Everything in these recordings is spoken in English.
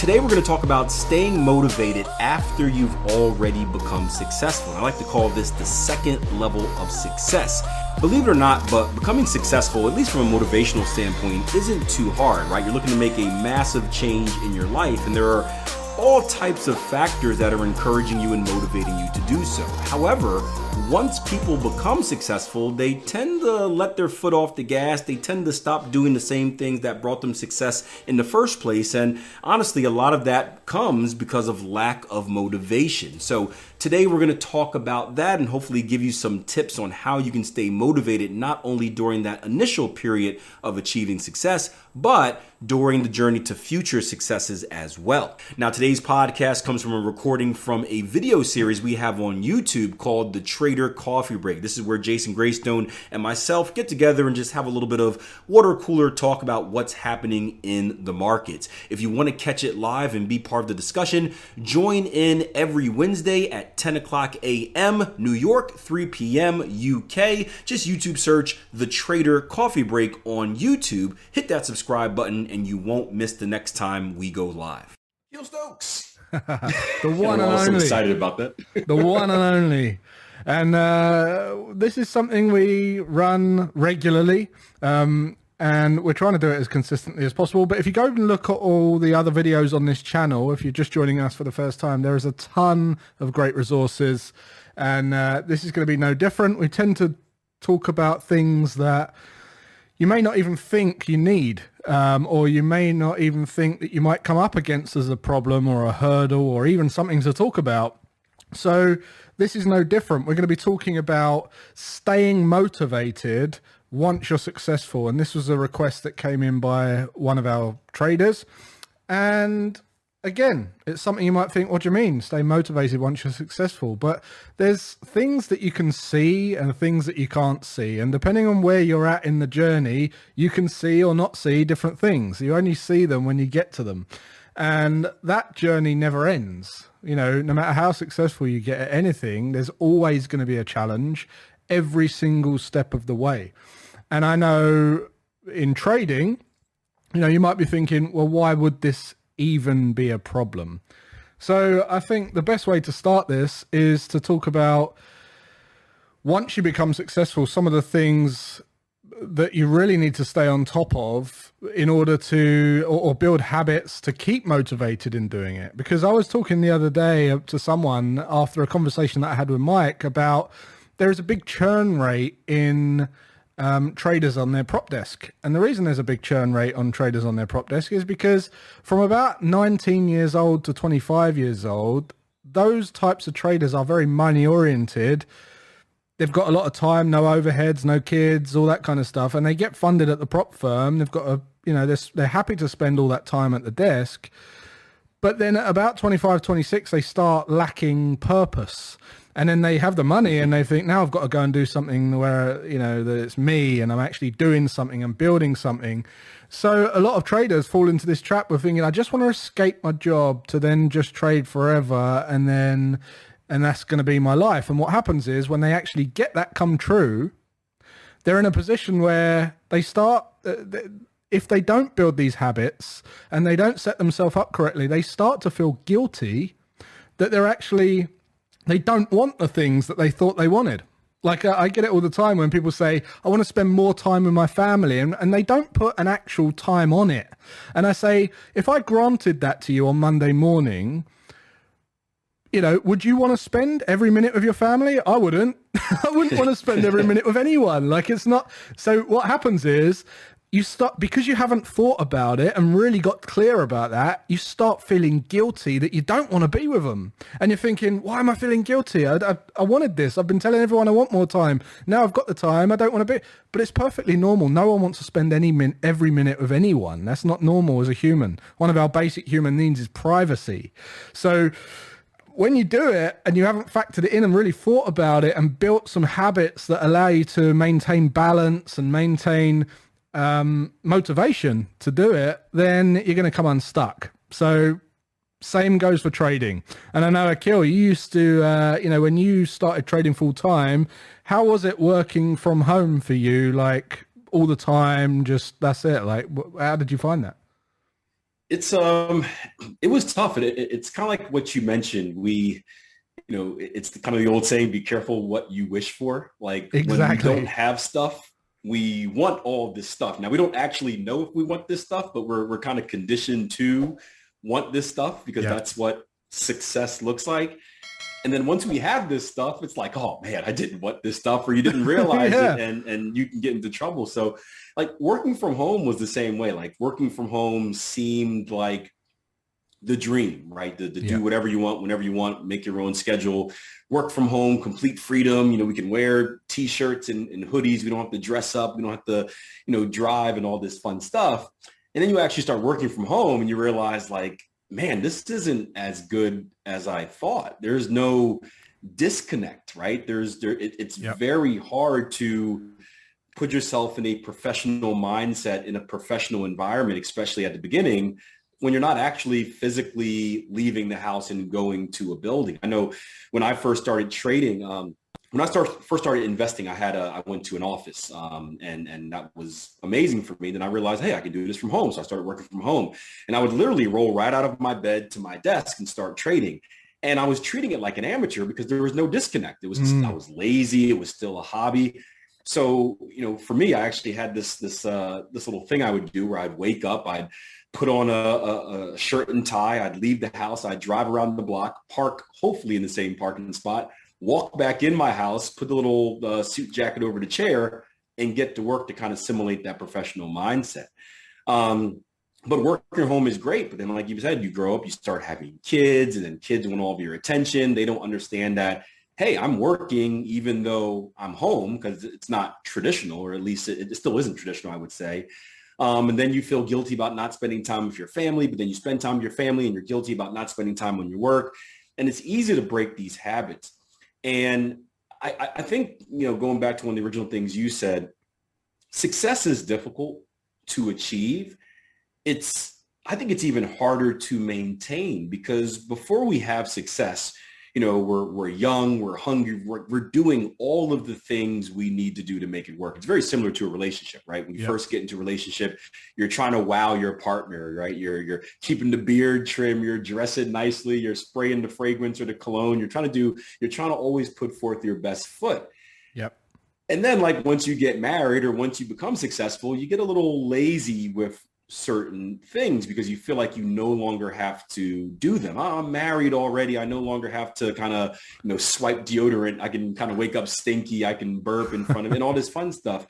Today, we're going to talk about staying motivated after you've already become successful. I like to call this the second level of success. Believe it or not, but becoming successful, at least from a motivational standpoint, isn't too hard, right? You're looking to make a massive change in your life, and there are all types of factors that are encouraging you and motivating you to do so. However, once people become successful, they tend to let their foot off the gas. They tend to stop doing the same things that brought them success in the first place. And honestly, a lot of that comes because of lack of motivation. So today we're going to talk about that and hopefully give you some tips on how you can stay motivated not only during that initial period of achieving success, but during the journey to future successes as well. Now, today's podcast comes from a recording from a video series we have on YouTube called The Trader Coffee Break. This is where Jason Greystone and myself get together and just have a little bit of water cooler talk about what's happening in the markets. If you want to catch it live and be part of the discussion, join in every Wednesday at 10 o'clock a.m. New York, 3 p.m. UK. Just YouTube search The Trader Coffee Break on YouTube. Hit that subscribe subscribe button and you won't miss the next time we go live. Akil Stokes. the one and also only. excited about that. the one and only. And uh, this is something we run regularly. Um, and we're trying to do it as consistently as possible. But if you go and look at all the other videos on this channel, if you're just joining us for the first time, there is a ton of great resources. And uh, this is going to be no different. We tend to talk about things that you may not even think you need, um, or you may not even think that you might come up against as a problem or a hurdle or even something to talk about. So this is no different. We're going to be talking about staying motivated once you're successful. And this was a request that came in by one of our traders. And again, it's something you might think, what do you mean? Stay motivated once you're successful. But there's things that you can see and things that you can't see. And depending on where you're at in the journey, you can see or not see different things. You only see them when you get to them. And that journey never ends. You know, no matter how successful you get at anything, there's always going to be a challenge every single step of the way. And I know in trading, you know, you might be thinking, well, why would this even be a problem? So I think the best way to start this is to talk about once you become successful, some of the things that you really need to stay on top of in order to or, or, build habits to keep motivated in doing it because i was talking the other day to someone after a conversation that i had with mike about there is a big churn rate in um, traders on their prop desk. And the reason there's a big churn rate on traders on their prop desk is because from about 19 years old to 25 years old, those types of traders are very money oriented. They've got a lot of time, no overheads, no kids, all that kind of stuff. And they get funded at the prop firm. They've got a, you know, they're, they're happy to spend all that time at the desk. But then at about 25, 26, they start lacking purpose and then they have the money and they think now I've got to go and do something where you know that it's me and I'm actually doing something and building something. So a lot of traders fall into this trap of thinking I just want to escape my job to then just trade forever and then and that's going to be my life. And what happens is when they actually get that come true, they're in a position where they start. Uh, if they don't build these habits and they don't set themselves up correctly, they start to feel guilty that they're actually they don't want the things that they thought they wanted. Like uh, I get it all the time when people say, I want to spend more time with my family and, and they don't put an actual time on it. And I say, if I granted that to you on Monday morning, you know, would you want to spend every minute with your family? I wouldn't. I wouldn't want to spend every minute with anyone. Like it's not. So what happens is you start because you haven't thought about it and really got clear about that you start feeling guilty that you don't want to be with them and you're thinking why am i feeling guilty? I, I, I, wanted this. I've been telling everyone i want more time. Now i've got the time. I don't want to be but it's perfectly normal. No one wants to spend any min every minute with anyone. That's not normal as a human. One of our basic human needs is privacy. So when you do it and you haven't factored it in and really thought about it and built some habits that allow you to maintain balance and maintain um, motivation to do it, then you're going to come unstuck. So same goes for trading. And I know Akil, you used to, uh, you know, when you started trading full time, how was it working from home for you? Like all the time, just that's it. Like, how did you find that? It's um, it was tough, and it, it's kind of like what you mentioned. We, you know, it's the, kind of the old saying: "Be careful what you wish for." Like exactly. when you don't have stuff, we want all this stuff. Now we don't actually know if we want this stuff, but we're we're kind of conditioned to want this stuff because yeah. that's what success looks like. And then once we have this stuff, it's like, oh man, I didn't want this stuff, or you didn't realize yeah. it, and and you can get into trouble. So, like working from home was the same way. Like working from home seemed like the dream, right? To, to yeah. do whatever you want, whenever you want, make your own schedule, work from home, complete freedom. You know, we can wear t-shirts and, and, hoodies. We don't have to dress up. We don't have to, you know, drive and all this fun stuff. And then you actually start working from home and you realize like, man, this isn't as good as I thought. There's no disconnect, right? There's there. It, it's very hard to put yourself in a professional mindset in a professional environment, especially at the beginning when you're not actually physically leaving the house and going to a building. I know when I first started trading, um, when I start, first started investing, I had a, I went to an office um, and, and that was amazing for me. Then I realized, hey, I can do this from home. So I started working from home and I would literally roll right out of my bed to my desk and start trading. And I was treating it like an amateur because there was no disconnect. It was, mm. I was lazy. It was still a hobby. So, you know, for me, I actually had this, this, uh, this little thing I would do where I'd wake up, I'd put on a, a, a, shirt and tie. I'd leave the house. I'd drive around the block, park hopefully in the same parking spot, walk back in my house, put the little uh, suit jacket over the chair, and get to work to kind of simulate that professional mindset. Um, but working home is great. But then, like you said, you grow up, you start having kids, and then kids want all of your attention. They don't understand that. Hey, I'm working even though I'm home because it's not traditional, or at least it, it still isn't traditional, I would say. Um, and then you feel guilty about not spending time with your family, but then you spend time with your family and you're guilty about not spending time on your work. And it's easy to break these habits. And I, I think, you know, going back to one of the original things you said, success is difficult to achieve. It's, I think it's even harder to maintain because before we have success, you know, we're, we're young, we're hungry, we're, we're doing all of the things we need to do to make it work. It's very similar to a relationship, right? When you yep. first get into a relationship, you're trying to wow your partner, right? You're, you're keeping the beard trim, you're dressing nicely, you're spraying the fragrance or the cologne. You're trying to do, you're trying to always put forth your best foot. Yep. And then like once you get married or once you become successful, you get a little lazy with certain things because you feel like you no longer have to do them. Oh, I'm married already. I no longer have to kind of, you know, swipe deodorant. I can kind of wake up stinky. I can burp in front of and all this fun stuff.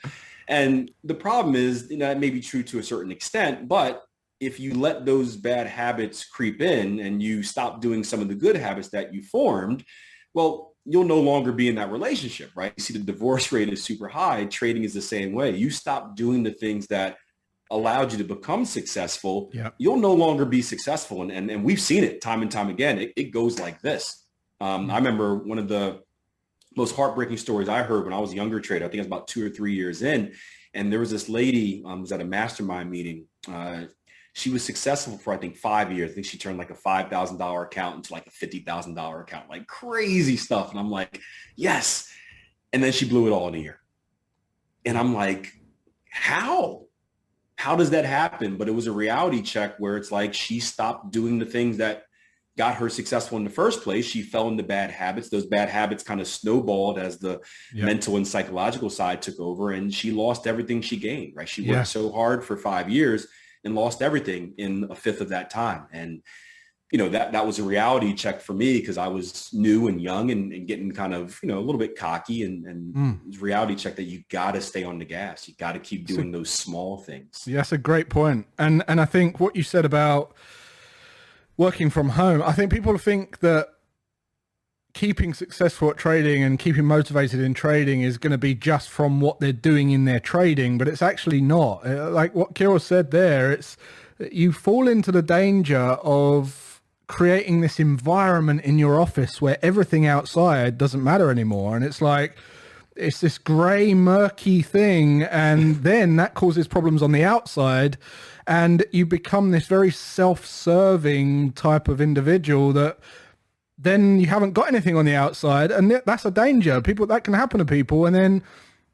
And the problem is, you know, that may be true to a certain extent, but if you let those bad habits creep in and you stop doing some of the good habits that you formed, well, you'll no longer be in that relationship, right? You see the divorce rate is super high. Trading is the same way. You stop doing the things that allowed you to become successful, yep. you'll no longer be successful. And, and, and we've seen it time and time again. It, it goes like this. Um, mm-hmm. I remember one of the most heartbreaking stories I heard when I was a younger trader. I think it was about two or three years in. And there was this lady um, was at a mastermind meeting. Uh, she was successful for, I think, five years. I think she turned like a $5,000 account into like a $50,000 account, like crazy stuff. And I'm like, yes. And then she blew it all in a year. And I'm like, how? How does that happen? But it was a reality check where it's like she stopped doing the things that got her successful in the first place. She fell into bad habits. Those bad habits kind of snowballed as the yep. mental and psychological side took over and she lost everything she gained, right? She worked yeah. so hard for five years and lost everything in a fifth of that time. And you know, that, that was a reality check for me because I was new and young and, and, getting kind of, you know, a little bit cocky and, and mm. reality check that you got to stay on the gas. You got to keep doing so, those small things. Yeah, that's a great point. And, and I think what you said about working from home, I think people think that keeping successful at trading and keeping motivated in trading is going to be just from what they're doing in their trading, but it's actually not. Uh, like what Akil said there, it's you fall into the danger of creating this environment in your office where everything outside doesn't matter anymore. And it's like, it's this gray, murky thing. And then that causes problems on the outside. And you become this very self-serving type of individual that then you haven't got anything on the outside. And that's a danger. People, that can happen to people. And then,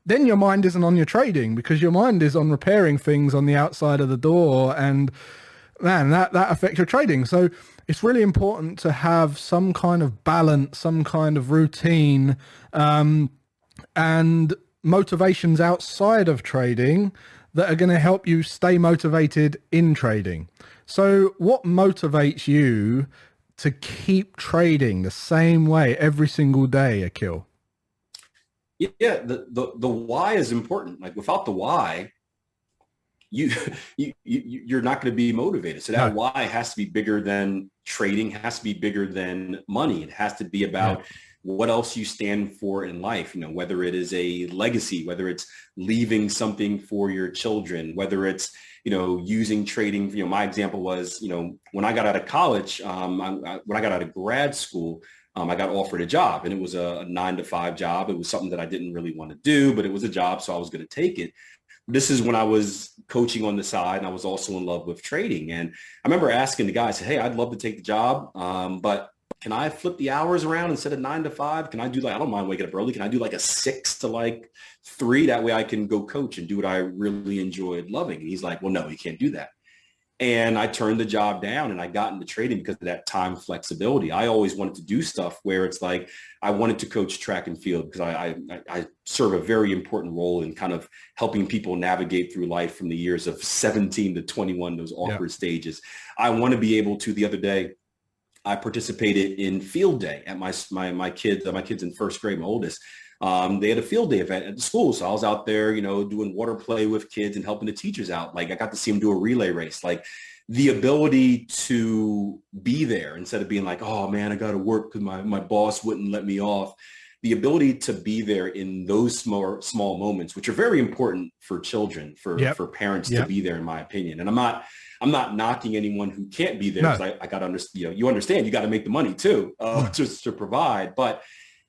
then your mind isn't on your trading because your mind is on repairing things on the outside of the door. And man, that, that affects your trading. So it's really important to have some kind of balance, some kind of routine, um, and motivations outside of trading that are going to help you stay motivated in trading. So what motivates you to keep trading the same way every single day, Akil? Yeah, the, the, the why is important. Like without the why, you, you, you are not going to be motivated. So that no. why has to be bigger than trading, has to be bigger than money. It has to be about yeah. what else you stand for in life. You know, whether it is a legacy, whether it's leaving something for your children, whether it's you know using trading. You know, my example was you know when I got out of college, um, I, when I got out of grad school. Um, I got offered a job and it was a, a nine to five job. It was something that I didn't really want to do, but it was a job, so I was going to take it this is when I was coaching on the side and I was also in love with trading. And I remember asking the guy, I said, hey, I'd love to take the job, um, but can I flip the hours around instead of nine to five? Can I do like, I don't mind waking up early. Can I do like a six to like three? That way I can go coach and do what I really enjoyed loving. And he's like, well, no, you can't do that. And I turned the job down and I got into trading because of that time flexibility. I always wanted to do stuff where it's like I wanted to coach track and field because I, I, I serve a very important role in kind of helping people navigate through life from the years of 17 to 21, those awkward yeah. stages. I want to be able to the other day, I participated in field day at my my my kids, my kids in first grade, my oldest um, they had a field day event at the school. So I was out there, you know, doing water play with kids and helping the teachers out. Like I got to see them do a relay race. Like the ability to be there instead of being like, oh man, I got to work because my, my boss wouldn't let me off. The ability to be there in those small small moments, which are very important for children, for yep. for parents yep. to be there, in my opinion. And I'm not I'm not knocking anyone who can't be there. No. I, I got to understand. You know, you understand. You got to make the money too, uh, just to provide. But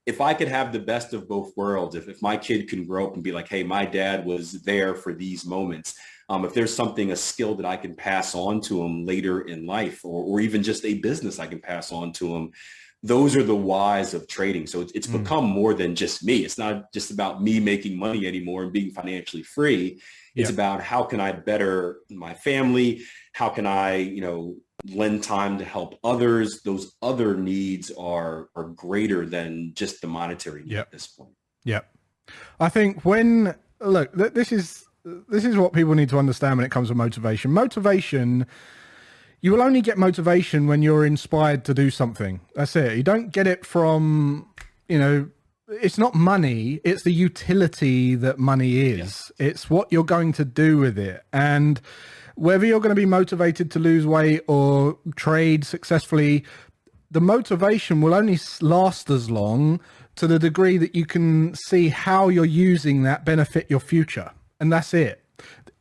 if I could have the best of both worlds, if, if my kid can grow up and be like, hey, my dad was there for these moments, um, if there's something, a skill that I can pass on to him later in life, or, or even just a business I can pass on to him, those are the whys of trading. So it's, it's mm. become more than just me. It's not just about me making money anymore and being financially free. It's yeah. about how can I better my family? How can I, you know, lend time to help others, those other needs are are greater than just the monetary need yep. at this point. Yeah. I think when look, this is this is what people need to understand when it comes to motivation. Motivation you will only get motivation when you're inspired to do something. That's it. You don't get it from, you know, it's not money, it's the utility that money is. Yes. It's what you're going to do with it. And whether you're going to be motivated to lose weight or trade successfully, the motivation will only last as long to the degree that you can see how you're using that benefit your future. And that's it.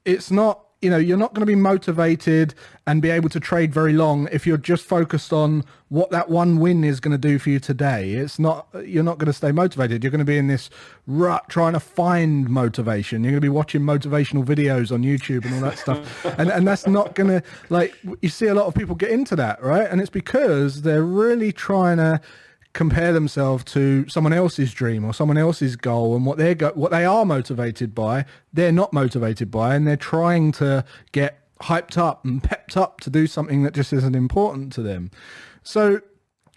It's not you know, you're not going to be motivated and be able to trade very long if you're just focused on what that one win is going to do for you today. It's not, you're not going to stay motivated. You're going to be in this rut trying to find motivation. You're going to be watching motivational videos on YouTube and all that stuff. and, and that's not going to, like, you see a lot of people get into that, right? And it's because they're really trying to, compare themselves to someone else's dream or someone else's goal and what they're go- what they are motivated by they're not motivated by and they're trying to get hyped up and pepped up to do something that just isn't important to them. So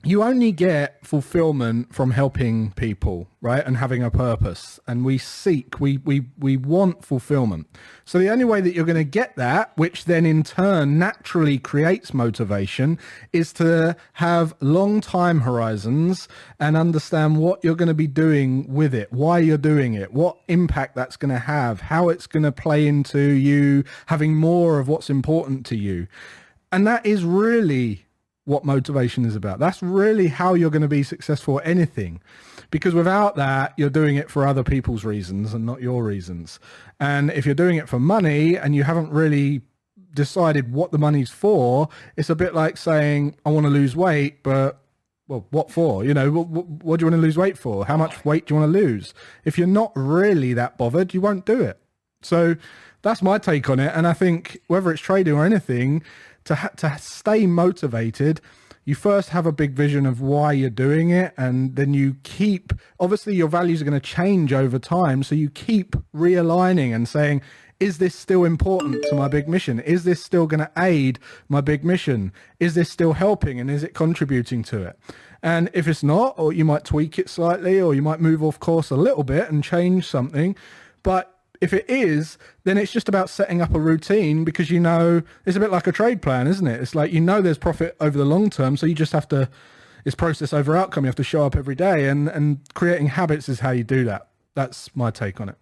you only get fulfillment from helping people, right? And having a purpose. And we seek, we we we want fulfillment. So the only way that you're going to get that, which then in turn naturally creates motivation, is to have long time horizons and understand what you're going to be doing with it, why you're doing it, what impact that's going to have, how it's going to play into you having more of what's important to you. And that is really what motivation is about. That's really how you're going to be successful at anything. Because without that, you're doing it for other people's reasons and not your reasons. And if you're doing it for money and you haven't really decided what the money's for, it's a bit like saying, I want to lose weight, but well, what for? You know, what, what, do you want to lose weight for? How much weight do you want to lose? If you're not really that bothered, you won't do it. So that's my take on it. And I think whether it's trading or anything, to ha- to stay motivated you first have a big vision of why you're doing it and then you keep obviously your values are going to change over time so you keep realigning and saying is this still important to my big mission? Is this still going to aid my big mission? Is this still helping and is it contributing to it? And if it's not or you might tweak it slightly or you might move off course a little bit and change something but if it is, then it's just about setting up a routine because you know it's a bit like a trade plan, isn't it? It's like you know there's profit over the long term, so you just have to it's process over outcome. You have to show up every day, and and creating habits is how you do that. That's my take on it.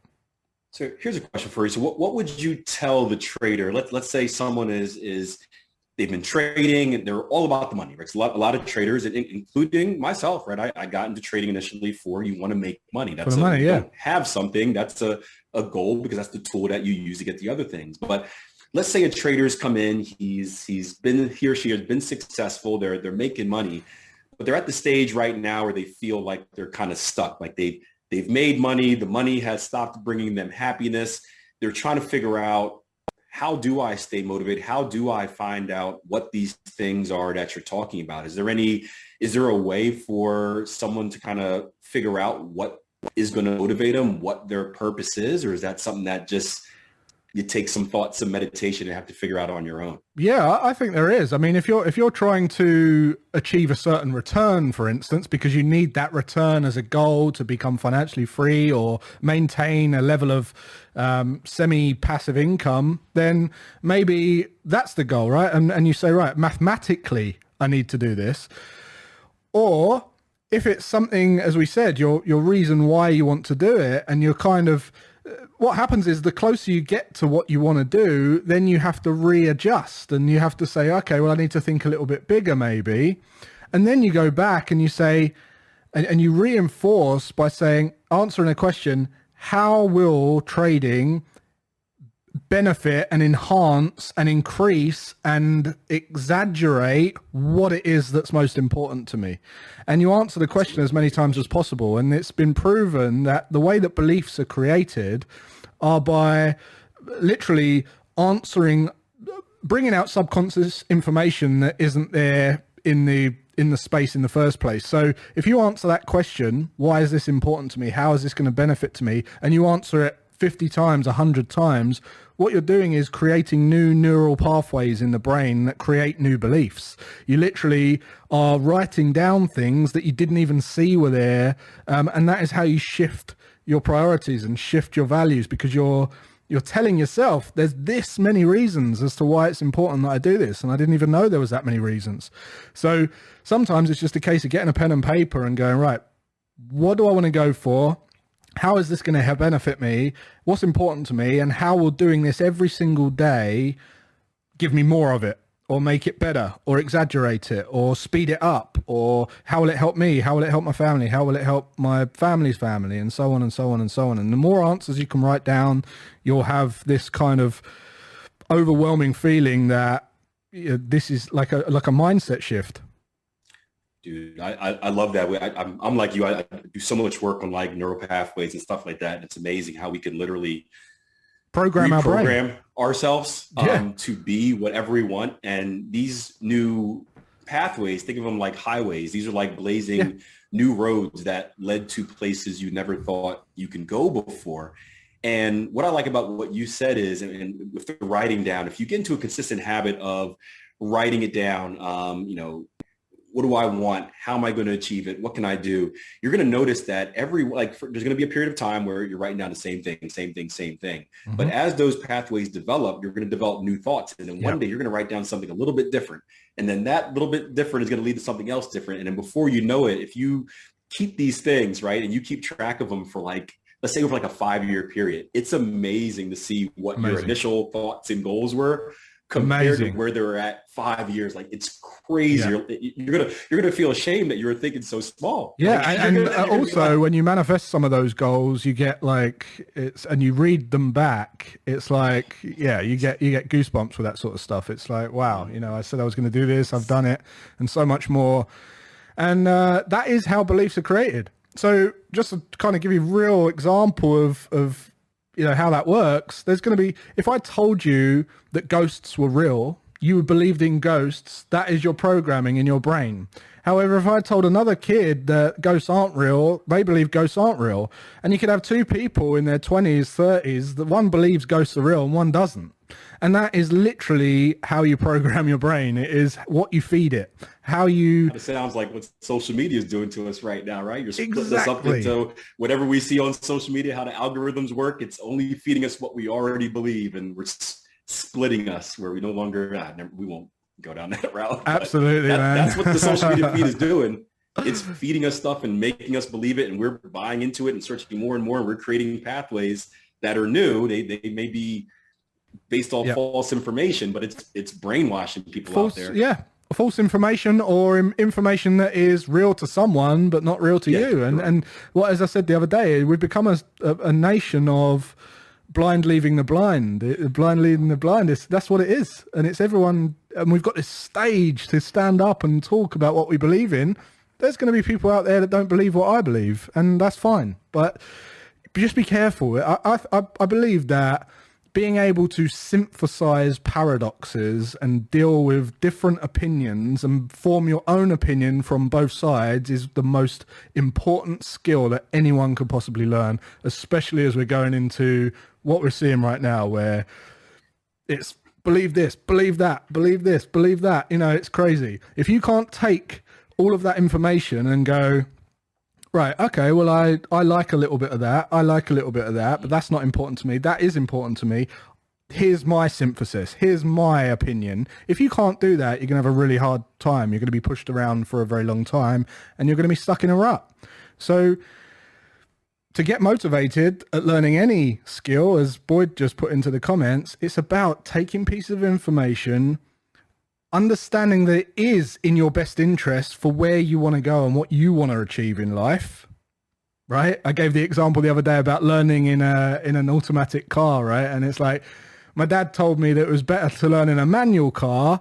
So here's a question for you. So what, what would you tell the trader? Let, let's say someone is is they've been trading and they're all about the money, right? A lot, a lot of traders, including myself, right? I, I got into trading initially for you want to make money. That's a, money, yeah. Have something that's a, a goal because that's the tool that you use to get the other things. But let's say a trader's come in, he's he's been he or she has been successful, they're they're making money, but they're at the stage right now where they feel like they're kind of stuck, like they've they've made money, the money has stopped bringing them happiness. They're trying to figure out how do I stay motivated? How do I find out what these things are that you're talking about? Is there any, is there a way for someone to kind of figure out what is going to motivate them, what their purpose is, or is that something that just you take some thought, some meditation, and have to figure out on your own? Yeah, I think there is. I mean, if you're if you're trying to achieve a certain return, for instance, because you need that return as a goal to become financially free or maintain a level of um, semi-passive income, then maybe that's the goal, right? And and you say, right, mathematically, I need to do this, or if it's something, as we said, your your reason why you want to do it, and you're kind of uh, what happens is the closer you get to what you want to do, then you have to readjust and you have to say, okay, well, I need to think a little bit bigger maybe. And then you go back and you say, and, and you reinforce by saying, answering a question, how will trading benefit and enhance and increase and exaggerate what it is that's most important to me. And you answer the question as many times as possible. And it's been proven that the way that beliefs are created are by literally answering, bringing out subconscious information that isn't there in the in the space in the first place. So if you answer that question, why is this important to me? How is this going to benefit to me? And you answer it 50 times, 100 times, what you're doing is creating new neural pathways in the brain that create new beliefs. You literally are writing down things that you didn't even see were there. Um, and that is how you shift your priorities and shift your values because you're you're telling yourself there's this many reasons as to why it's important that I do this and I didn't even know there was that many reasons. So sometimes it's just a case of getting a pen and paper and going right what do I want to go for? How is this going to benefit me? What's important to me? And how will doing this every single day give me more of it or make it better or exaggerate it or speed it up or how will it help me? How will it help my family? How will it help my family's family and so on and so on and so on. And the more answers you can write down, you'll have this kind of overwhelming feeling that this is like a like a mindset shift. Dude, I, I, I love that. I, I'm, I'm like you. I, I, do so much work on like neural pathways and stuff like that. And it's amazing how we can literally program our program ourselves um, yeah. to be whatever we want. And these new pathways, think of them like highways. These are like blazing yeah. new roads that led to places you never thought you can go before. And what I like about what you said is, and, and with the writing down, if you get into a consistent habit of writing it down, um, you know, what do I want? How am I going to achieve it? What can I do? You're going to notice that every like for, there's going to be a period of time where you're writing down the same thing, same thing, same thing. Mm-hmm. But as those pathways develop, you're going to develop new thoughts, and then one day you're going to write down something a little bit different, and then that little bit different is going to lead to something else different, and then before you know it, if you keep these things right and you keep track of them for like let's say over like a five year period, it's amazing to see what amazing. your initial thoughts and goals were compared Amazing. to where they were at five years. Like it's crazy. Yeah. You're, you're, gonna you're gonna feel ashamed that you were thinking so small. Yeah, like, and, and gonna, also like, when you manifest some of those goals, you get like it's and you read them back. It's like yeah, you get you get goosebumps with that sort of stuff. It's like wow, you know, I said I was going to do this, I've done it, and so much more. And uh, that is how beliefs are created. So just to kind of give you a real example of of you know how that works there's going to be if i told you that ghosts were real you believed in ghosts that is your programming in your brain. However if i told another kid that ghosts aren't real they believe ghosts aren't real. And you could have two people in their 20s 30s that one believes ghosts are real and one doesn't and that is literally how you program your brain. It is what you feed it, how you. It sounds like what social media is doing to us right now, right? You're splitting exactly. us up into whatever we see on social media, how the algorithms work. It's only feeding us what we already believe, and we're splitting us where we no longer. Ah, never, we won't go down that route. Absolutely, that, man. That's what the social media feed is doing. It's feeding us stuff and making us believe it, and we're buying into it and searching more and more. And we're creating pathways that are new. They they may be based off yep. false information, but it's it's brainwashing people false, out there. Yeah, false information or information that is real to someone but not real to yeah, you. And right. and what as I said the other day, we've become a, a, a nation of blind leaving the blind, blind leading the blind. It's, that's what it is, and it's everyone. And we've got this stage to stand up and talk about what we believe in. There's going to be people out there that don't believe what I believe, and that's fine. But just be careful. I I, I believe that being able to synthesize paradoxes and deal with different opinions and form your own opinion from both sides is the most important skill that anyone could possibly learn, especially as we're going into what we're seeing right now, where it's believe this, believe that, believe this, believe that. You know, it's crazy. If you can't take all of that information and go, Right. Okay. Well, I, I like a little bit of that. I like a little bit of that, but that's not important to me. That is important to me. Here's my synthesis. Here's my opinion. If you can't do that, you're going to have a really hard time. You're going to be pushed around for a very long time and you're going to be stuck in a rut. So to get motivated at learning any skill, as Boyd just put into the comments, it's about taking pieces of information, understanding that it is in your best interest for where you want to go and what you want to achieve in life right? I gave the example the other day about learning in a in an automatic car right? And it's like my dad told me that it was better to learn in a manual car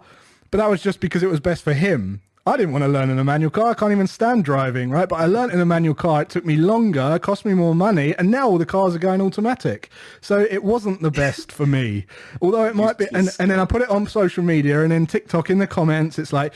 but that was just because it was best for him I didn't want to learn in a manual car. I can't even stand driving, right? But I learned in a manual car. It took me longer, cost me more money, and now all the cars are going automatic. So it wasn't the best for me. Although it might be, and, and then I put it on social media and then TikTok in the comments, it's like,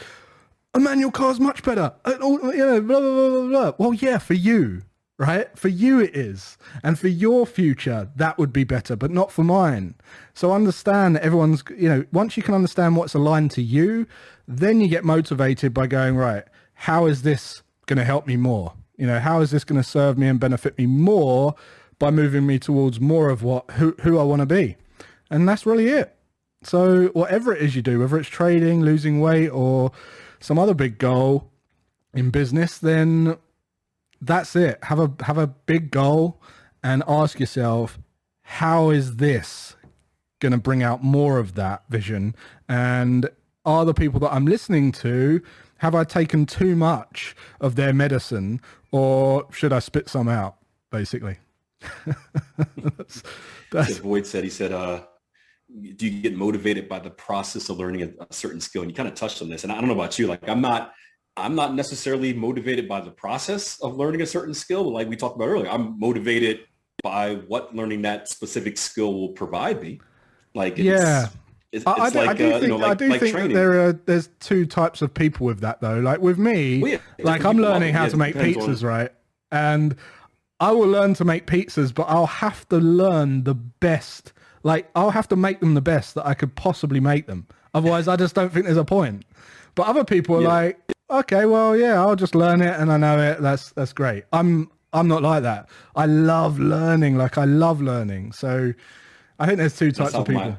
a manual car is much better. You know, blah, blah, blah, blah. Well, yeah, for you right? For you it is. And for your future, that would be better, but not for mine. So understand that everyone's, you know, once you can understand what's aligned to you, then you get motivated by going, right, how is this going to help me more? You know, how is this going to serve me and benefit me more by moving me towards more of what, who, who I want to be? And that's really it. So whatever it is you do, whether it's trading, losing weight or some other big goal in business, then that's it. Have a have a big goal and ask yourself, how is this going to bring out more of that vision? And are the people that I'm listening to have I taken too much of their medicine, or should I spit some out? Basically, that's, that's... Boyd said. He said, uh, "Do you get motivated by the process of learning a, a certain skill?" And you kind of touched on this. And I don't know about you. Like, I'm not I'm not necessarily motivated by the process of learning a certain skill, but like we talked about earlier, I'm motivated by what learning that specific skill will provide me. Like, it's, yeah, it's, it's I, like, I do uh, think, you know, like, I do like think training. there are there's two types of people with that though. Like with me, well, yeah, like I'm learning how yeah, to make pizzas, on... right? And I will learn to make pizzas, but I'll have to learn the best. Like I'll have to make them the best that I could possibly make them. Otherwise, I just don't think there's a point. But other people are yeah. like, okay, well, yeah, I'll just learn it and I know it. That's that's great. I'm I'm not like that. I love learning. Like I love learning. So I think there's two types of people. My,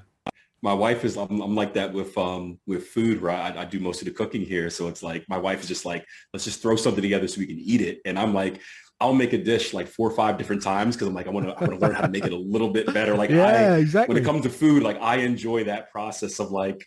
my wife is I'm, I'm, like that with um with food right I, I, do most of the cooking here so it's like my wife is just like let's just throw something together so we can eat it and i'm like I'll make a dish like four or five different times because I'm like I want to I want to learn how to make it a little bit better. Like yeah, I, exactly. When it comes to food, like I enjoy that process of like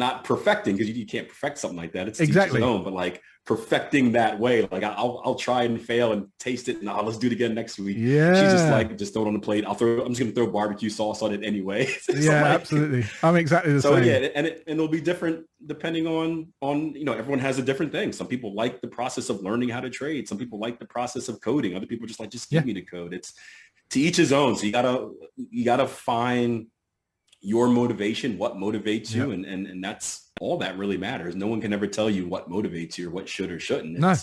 not perfecting because you, you, can't perfect something like that. It's exactly own, but like perfecting that way. Like I'll I'll try and fail and taste it, and I'll let's do it again next week. Yeah, she's just like just throw it on the plate. I'll throw. I'm just gonna throw barbecue sauce on it anyway. yeah, like, absolutely. I'm exactly the so same. So yeah, and it, and it'll be different depending on on you know everyone has a different thing. Some people like the process of learning how to trade. Some people like the process of coding. Other people just like just give yeah. me the code. It's to each his own. So you gotta you gotta find your motivation, what motivates you, yep. and, and and that's all that really matters. No one can ever tell you what motivates you or what should or shouldn't. It's, no.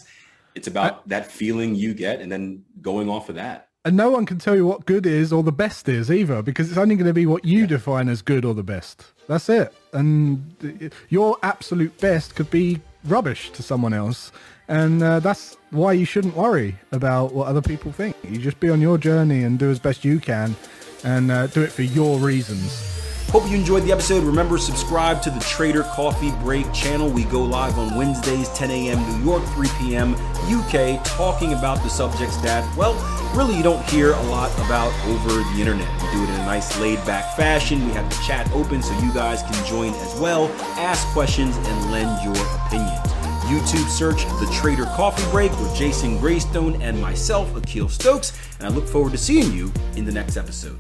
it's about I, that feeling you get and then going off of that. And no one can tell you what good is or the best is either, because it's only going to be what you yeah. define as good or the best. That's it. And your absolute best could be rubbish to someone else. And uh, that's why you shouldn't worry about what other people think. You just be on your journey and do as best you can and uh, do it for your reasons. Hope you enjoyed the episode. Remember, subscribe to the Trader Coffee Break channel. We go live on Wednesdays, 10 a.m. New York, 3 p.m. UK, talking about the subjects that, well, really you don't hear a lot about over the internet. We do it in a nice laid back fashion. We have the chat open so you guys can join as well, ask questions, and lend your opinions. YouTube search The Trader Coffee Break with Jason Greystone and myself, Akil Stokes, and I look forward to seeing you in the next episode.